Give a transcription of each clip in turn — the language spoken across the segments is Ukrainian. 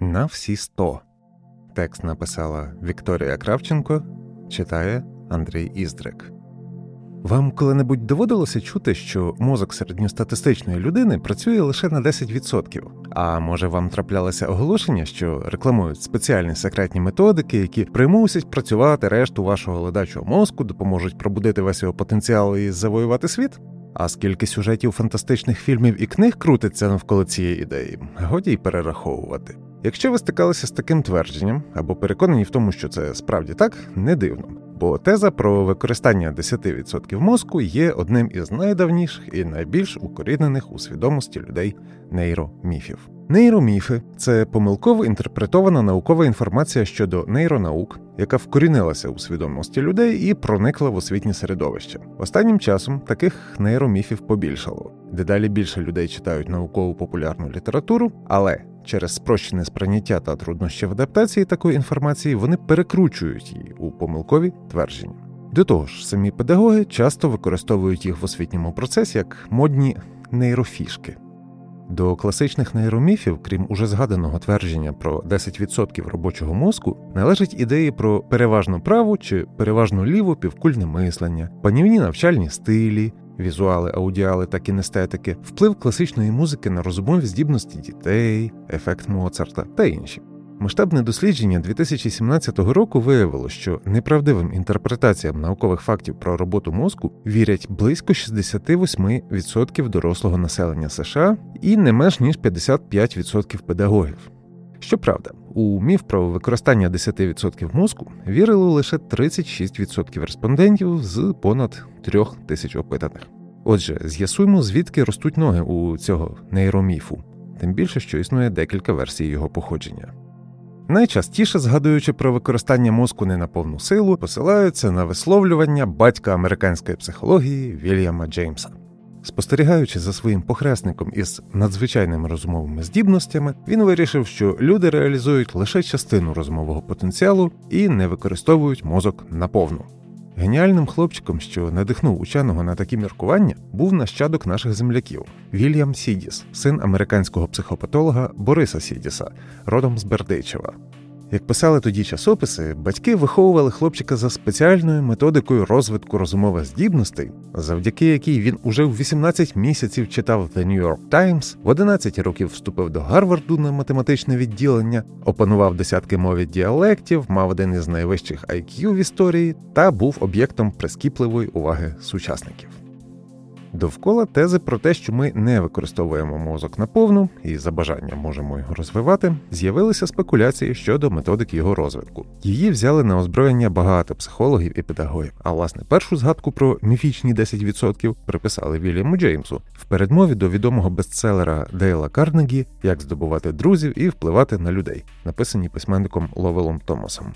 на всі сто. Текст написала Вікторія Кравченко, читає Андрій Іздрик. Вам коли-небудь доводилося чути, що мозок середньостатистичної людини працює лише на 10%? А може вам траплялося оголошення, що рекламують спеціальні секретні методики, які примусять працювати решту вашого ледачого мозку, допоможуть пробудити весь його потенціал і завоювати світ? А скільки сюжетів фантастичних фільмів і книг крутиться навколо цієї ідеї, годі й перераховувати. Якщо ви стикалися з таким твердженням або переконані в тому, що це справді так, не дивно. Бо теза про використання 10% мозку є одним із найдавніших і найбільш укорінених у свідомості людей нейроміфів. Нейроміфи це помилково інтерпретована наукова інформація щодо нейронаук, яка вкорінилася у свідомості людей і проникла в освітнє середовище. Останнім часом таких нейроміфів побільшало. Дедалі більше людей читають наукову популярну літературу, але через спрощене сприйняття та труднощі в адаптації такої інформації вони перекручують її у помилкові твердження. До того ж, самі педагоги часто використовують їх в освітньому процесі як модні нейрофішки. До класичних нейроміфів, крім уже згаданого твердження про 10% робочого мозку, належать ідеї про переважну праву чи переважну ліву півкульне мислення, панівні навчальні стилі, візуали, аудіали та кінестетики, вплив класичної музики на розумові здібності дітей, ефект Моцарта та інші. Масштабне дослідження 2017 року виявило, що неправдивим інтерпретаціям наукових фактів про роботу мозку вірять близько 68% дорослого населення США і не менш ніж 55% педагогів. Щоправда, у міф про використання 10% мозку вірили лише 36% респондентів з понад 3 тисяч опитаних. Отже, з'ясуємо, звідки ростуть ноги у цього нейроміфу, тим більше, що існує декілька версій його походження. Найчастіше згадуючи про використання мозку не на повну силу, посилаються на висловлювання батька американської психології Вільяма Джеймса. Спостерігаючи за своїм похресником із надзвичайними розумовими здібностями, він вирішив, що люди реалізують лише частину розумового потенціалу і не використовують мозок наповну. Геніальним хлопчиком, що надихнув ученого на такі міркування, був нащадок наших земляків Вільям Сідіс, син американського психопатолога Бориса Сідіса, родом з Бердичева. Як писали тоді часописи, батьки виховували хлопчика за спеціальною методикою розвитку розумових здібностей, завдяки якій він уже в 18 місяців читав The New York Times, в 11 років вступив до Гарварду на математичне відділення, опанував десятки мови діалектів, мав один із найвищих IQ в історії та був об'єктом прискіпливої уваги сучасників. Довкола тези про те, що ми не використовуємо мозок наповну і за бажанням можемо його розвивати, з'явилися спекуляції щодо методики його розвитку. Її взяли на озброєння багато психологів і педагогів. А власне першу згадку про міфічні 10% приписали Вільяму Джеймсу в передмові до відомого бестселера Дейла Карнегі Як здобувати друзів і впливати на людей, написані письменником Ловелом Томасом.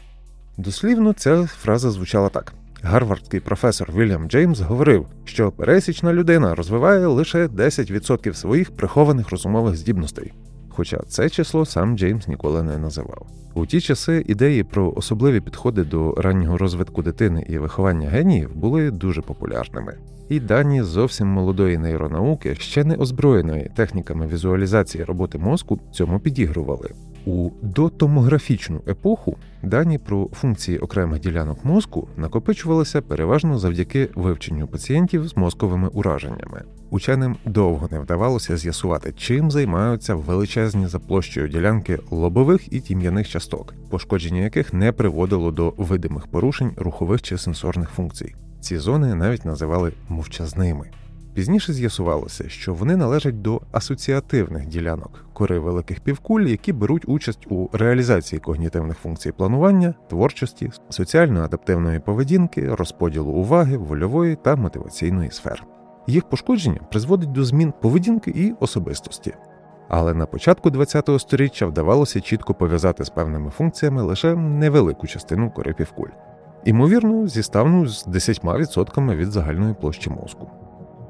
Дослівно ця фраза звучала так. Гарвардський професор Вільям Джеймс говорив, що пересічна людина розвиває лише 10% своїх прихованих розумових здібностей. Хоча це число сам Джеймс ніколи не називав. У ті часи ідеї про особливі підходи до раннього розвитку дитини і виховання геніїв були дуже популярними. І дані зовсім молодої нейронауки, ще не озброєної техніками візуалізації роботи мозку, цьому підігрували. У дотомографічну епоху дані про функції окремих ділянок мозку накопичувалися переважно завдяки вивченню пацієнтів з мозковими ураженнями. Ученим довго не вдавалося з'ясувати, чим займаються величезні за площею ділянки лобових і тім'яних часток, пошкодження яких не приводило до видимих порушень рухових чи сенсорних функцій. Ці зони навіть називали мовчазними. Пізніше з'ясувалося, що вони належать до асоціативних ділянок кори великих півкуль, які беруть участь у реалізації когнітивних функцій планування, творчості, соціально-адаптивної поведінки, розподілу уваги, вольової та мотиваційної сфер. Їх пошкодження призводить до змін поведінки і особистості. Але на початку ХХ століття вдавалося чітко пов'язати з певними функціями лише невелику частину кори півкуль. Імовірно, зіставну з 10% від загальної площі мозку.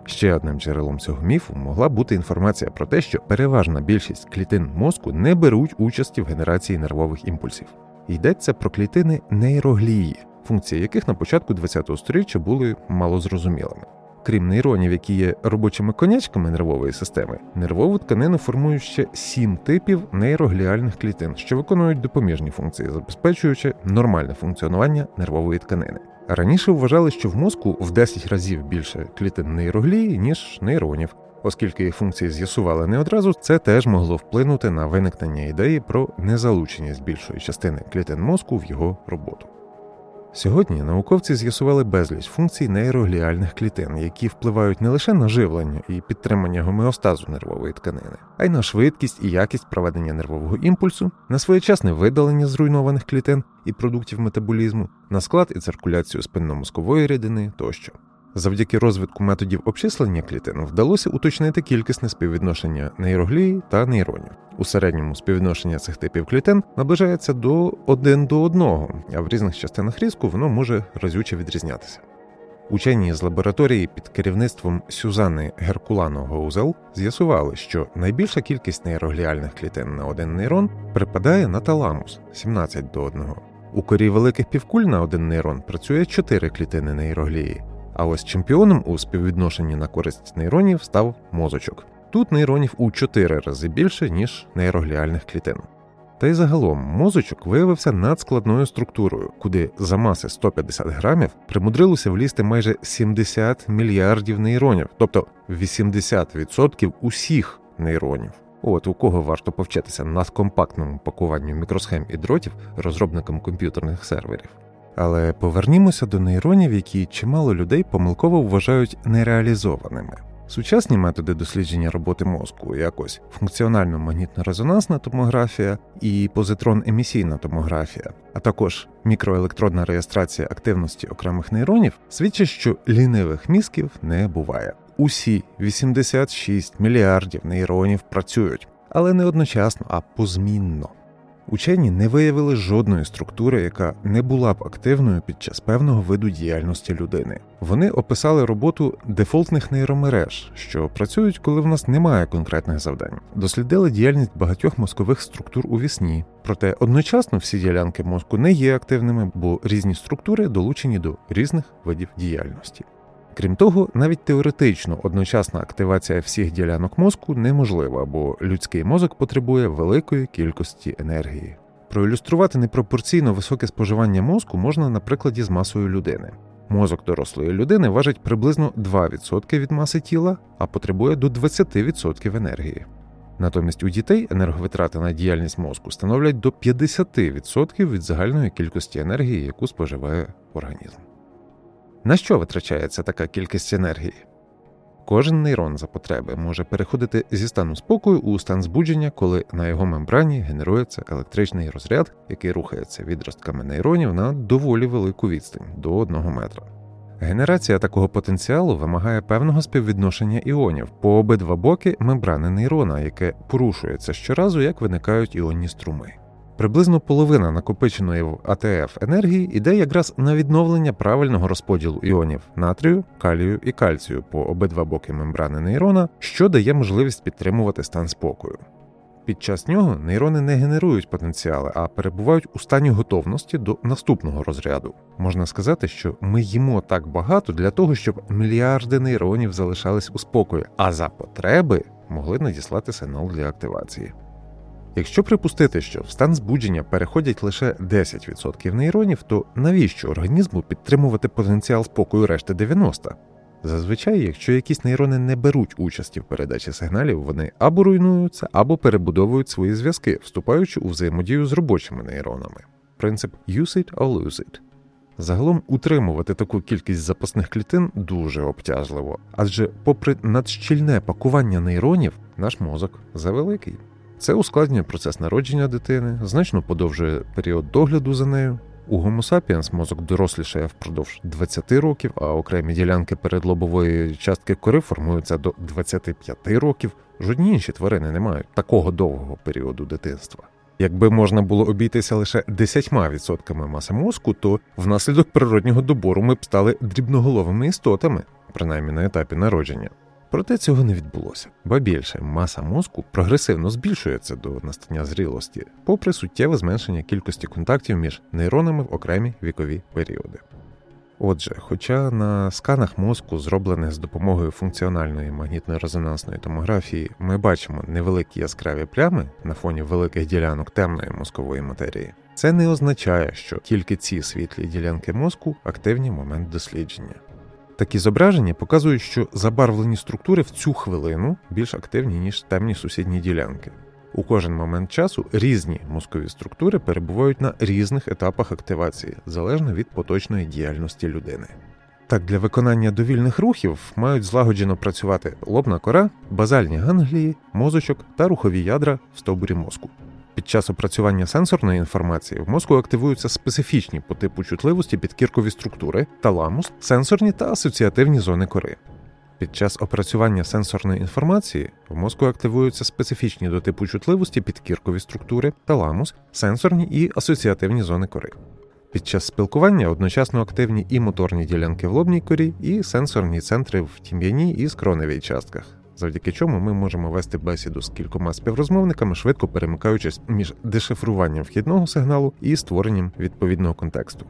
Ще одним джерелом цього міфу могла бути інформація про те, що переважна більшість клітин мозку не беруть участі в генерації нервових імпульсів. Йдеться про клітини нейроглії, функції яких на початку ХХ століття були малозрозумілими. Крім нейронів, які є робочими конячками нервової системи, нервову тканину формують ще сім типів нейрогліальних клітин, що виконують допоміжні функції, забезпечуючи нормальне функціонування нервової тканини. Раніше вважали, що в мозку в 10 разів більше клітин нейроглії, ніж нейронів. Оскільки їх функції з'ясували не одразу, це теж могло вплинути на виникнення ідеї про незалученість більшої частини клітин мозку в його роботу. Сьогодні науковці з'ясували безліч функцій нейрогліальних клітин, які впливають не лише на живлення і підтримання гомеостазу нервової тканини, а й на швидкість і якість проведення нервового імпульсу, на своєчасне видалення зруйнованих клітин і продуктів метаболізму, на склад і циркуляцію спинномозкової рідини тощо. Завдяки розвитку методів обчислення клітин вдалося уточнити кількісне співвідношення нейроглії та нейронів. У середньому співвідношення цих типів клітин наближається до один до одного, а в різних частинах різку воно може разюче відрізнятися. Учені з лабораторії під керівництвом Сюзанни Геркулано Гоузел з'ясували, що найбільша кількість нейрогліальних клітин на один нейрон припадає на таламус 17 до 1. У корі великих півкуль на один нейрон працює 4 клітини нейроглії. А ось чемпіоном у співвідношенні на користь нейронів став мозочок. Тут нейронів у 4 рази більше, ніж нейрогліальних клітин. Та й загалом мозочок виявився надскладною структурою, куди за маси 150 грамів примудрилося влізти майже 70 мільярдів нейронів, тобто 80% усіх нейронів. От у кого варто повчитися надкомпактному пакуванню мікросхем і дротів розробникам комп'ютерних серверів. Але повернімося до нейронів, які чимало людей помилково вважають нереалізованими. Сучасні методи дослідження роботи мозку, якось функціонально магнітно-резонансна томографія і позитрон-емісійна томографія, а також мікроелектродна реєстрація активності окремих нейронів, свідчать, що лінивих мізків не буває. Усі 86 мільярдів нейронів працюють, але не одночасно, а позмінно. Учені не виявили жодної структури, яка не була б активною під час певного виду діяльності людини. Вони описали роботу дефолтних нейромереж, що працюють, коли в нас немає конкретних завдань. Дослідили діяльність багатьох мозкових структур у вісні. Проте одночасно всі ділянки мозку не є активними, бо різні структури долучені до різних видів діяльності. Крім того, навіть теоретично одночасна активація всіх ділянок мозку неможлива, бо людський мозок потребує великої кількості енергії. Проілюструвати непропорційно високе споживання мозку можна на прикладі з масою людини. Мозок дорослої людини важить приблизно 2% від маси тіла, а потребує до 20% енергії. Натомість у дітей енерговитрати на діяльність мозку становлять до 50% від загальної кількості енергії, яку споживає організм. На що витрачається така кількість енергії? Кожен нейрон за потреби може переходити зі стану спокою у стан збудження, коли на його мембрані генерується електричний розряд, який рухається відростками нейронів на доволі велику відстань до 1 метра. Генерація такого потенціалу вимагає певного співвідношення іонів по обидва боки мембрани нейрона, яке порушується щоразу, як виникають іонні струми. Приблизно половина накопиченої в АТФ енергії йде якраз на відновлення правильного розподілу іонів натрію, калію і кальцію по обидва боки мембрани нейрона, що дає можливість підтримувати стан спокою. Під час нього нейрони не генерують потенціали, а перебувають у стані готовності до наступного розряду. Можна сказати, що ми їмо так багато для того, щоб мільярди нейронів залишались у спокої, а за потреби могли надіслати сигнал для активації. Якщо припустити, що в стан збудження переходять лише 10% нейронів, то навіщо організму підтримувати потенціал спокою решти 90%? Зазвичай, якщо якісь нейрони не беруть участі в передачі сигналів, вони або руйнуються, або перебудовують свої зв'язки, вступаючи у взаємодію з робочими нейронами. Принцип use it or lose it. Загалом утримувати таку кількість запасних клітин дуже обтяжливо, адже, попри надщільне пакування нейронів, наш мозок завеликий. Це ускладнює процес народження дитини, значно подовжує період догляду за нею. У Homo мозок дорослішає впродовж 20 років, а окремі ділянки передлобової частки кори формуються до 25 років. Жодні інші тварини не мають такого довгого періоду дитинства. Якби можна було обійтися лише 10% маси мозку, то внаслідок природнього добору ми б стали дрібноголовими істотами, принаймні на етапі народження. Проте цього не відбулося, ба більше маса мозку прогресивно збільшується до настання зрілості, попри суттєве зменшення кількості контактів між нейронами в окремі вікові періоди. Отже, хоча на сканах мозку, зроблених з допомогою функціональної магнітно-резонансної томографії, ми бачимо невеликі яскраві плями на фоні великих ділянок темної мозкової матерії, це не означає, що тільки ці світлі ділянки мозку активні в момент дослідження. Такі зображення показують, що забарвлені структури в цю хвилину більш активні, ніж темні сусідні ділянки. У кожен момент часу різні мозкові структури перебувають на різних етапах активації, залежно від поточної діяльності людини. Так, для виконання довільних рухів мають злагоджено працювати лобна кора, базальні ганглії, мозочок та рухові ядра в стовбурі мозку. Під час опрацювання сенсорної інформації в мозку активуються специфічні по типу чутливості підкіркові структури, таламус, сенсорні та асоціативні зони кори. Під час опрацювання сенсорної інформації в мозку активуються специфічні до типу чутливості підкіркові структури, таламус, сенсорні і асоціативні зони кори. Під час спілкування одночасно активні і моторні ділянки в лобній корі, і сенсорні центри в тім'яній і скроневій частках, завдяки чому ми можемо вести бесіду з кількома співрозмовниками, швидко перемикаючись між дешифруванням вхідного сигналу і створенням відповідного контексту.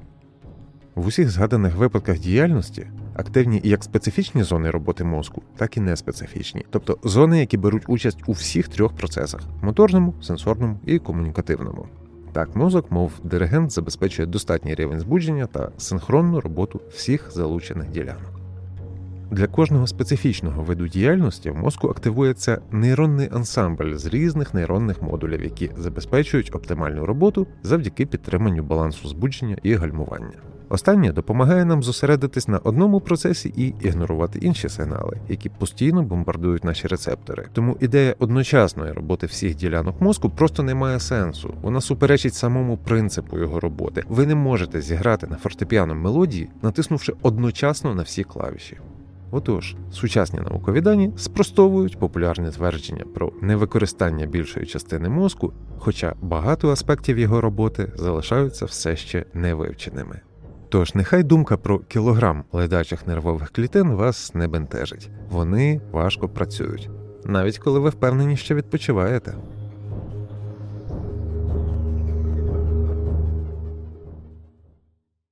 В усіх згаданих випадках діяльності активні як специфічні зони роботи мозку, так і неспецифічні, тобто зони, які беруть участь у всіх трьох процесах моторному, сенсорному і комунікативному. Так, мозок, мов диригент, забезпечує достатній рівень збудження та синхронну роботу всіх залучених ділянок. Для кожного специфічного виду діяльності в мозку активується нейронний ансамбль з різних нейронних модулів, які забезпечують оптимальну роботу завдяки підтриманню балансу збудження і гальмування. Останнє допомагає нам зосередитись на одному процесі і ігнорувати інші сигнали, які постійно бомбардують наші рецептори. Тому ідея одночасної роботи всіх ділянок мозку просто не має сенсу. Вона суперечить самому принципу його роботи. Ви не можете зіграти на фортепіано мелодії, натиснувши одночасно на всі клавіші. Отож, сучасні наукові дані спростовують популярні твердження про невикористання більшої частини мозку, хоча багато аспектів його роботи залишаються все ще невивченими. Тож нехай думка про кілограм ледачих нервових клітин вас не бентежить. Вони важко працюють, навіть коли ви впевнені, що відпочиваєте.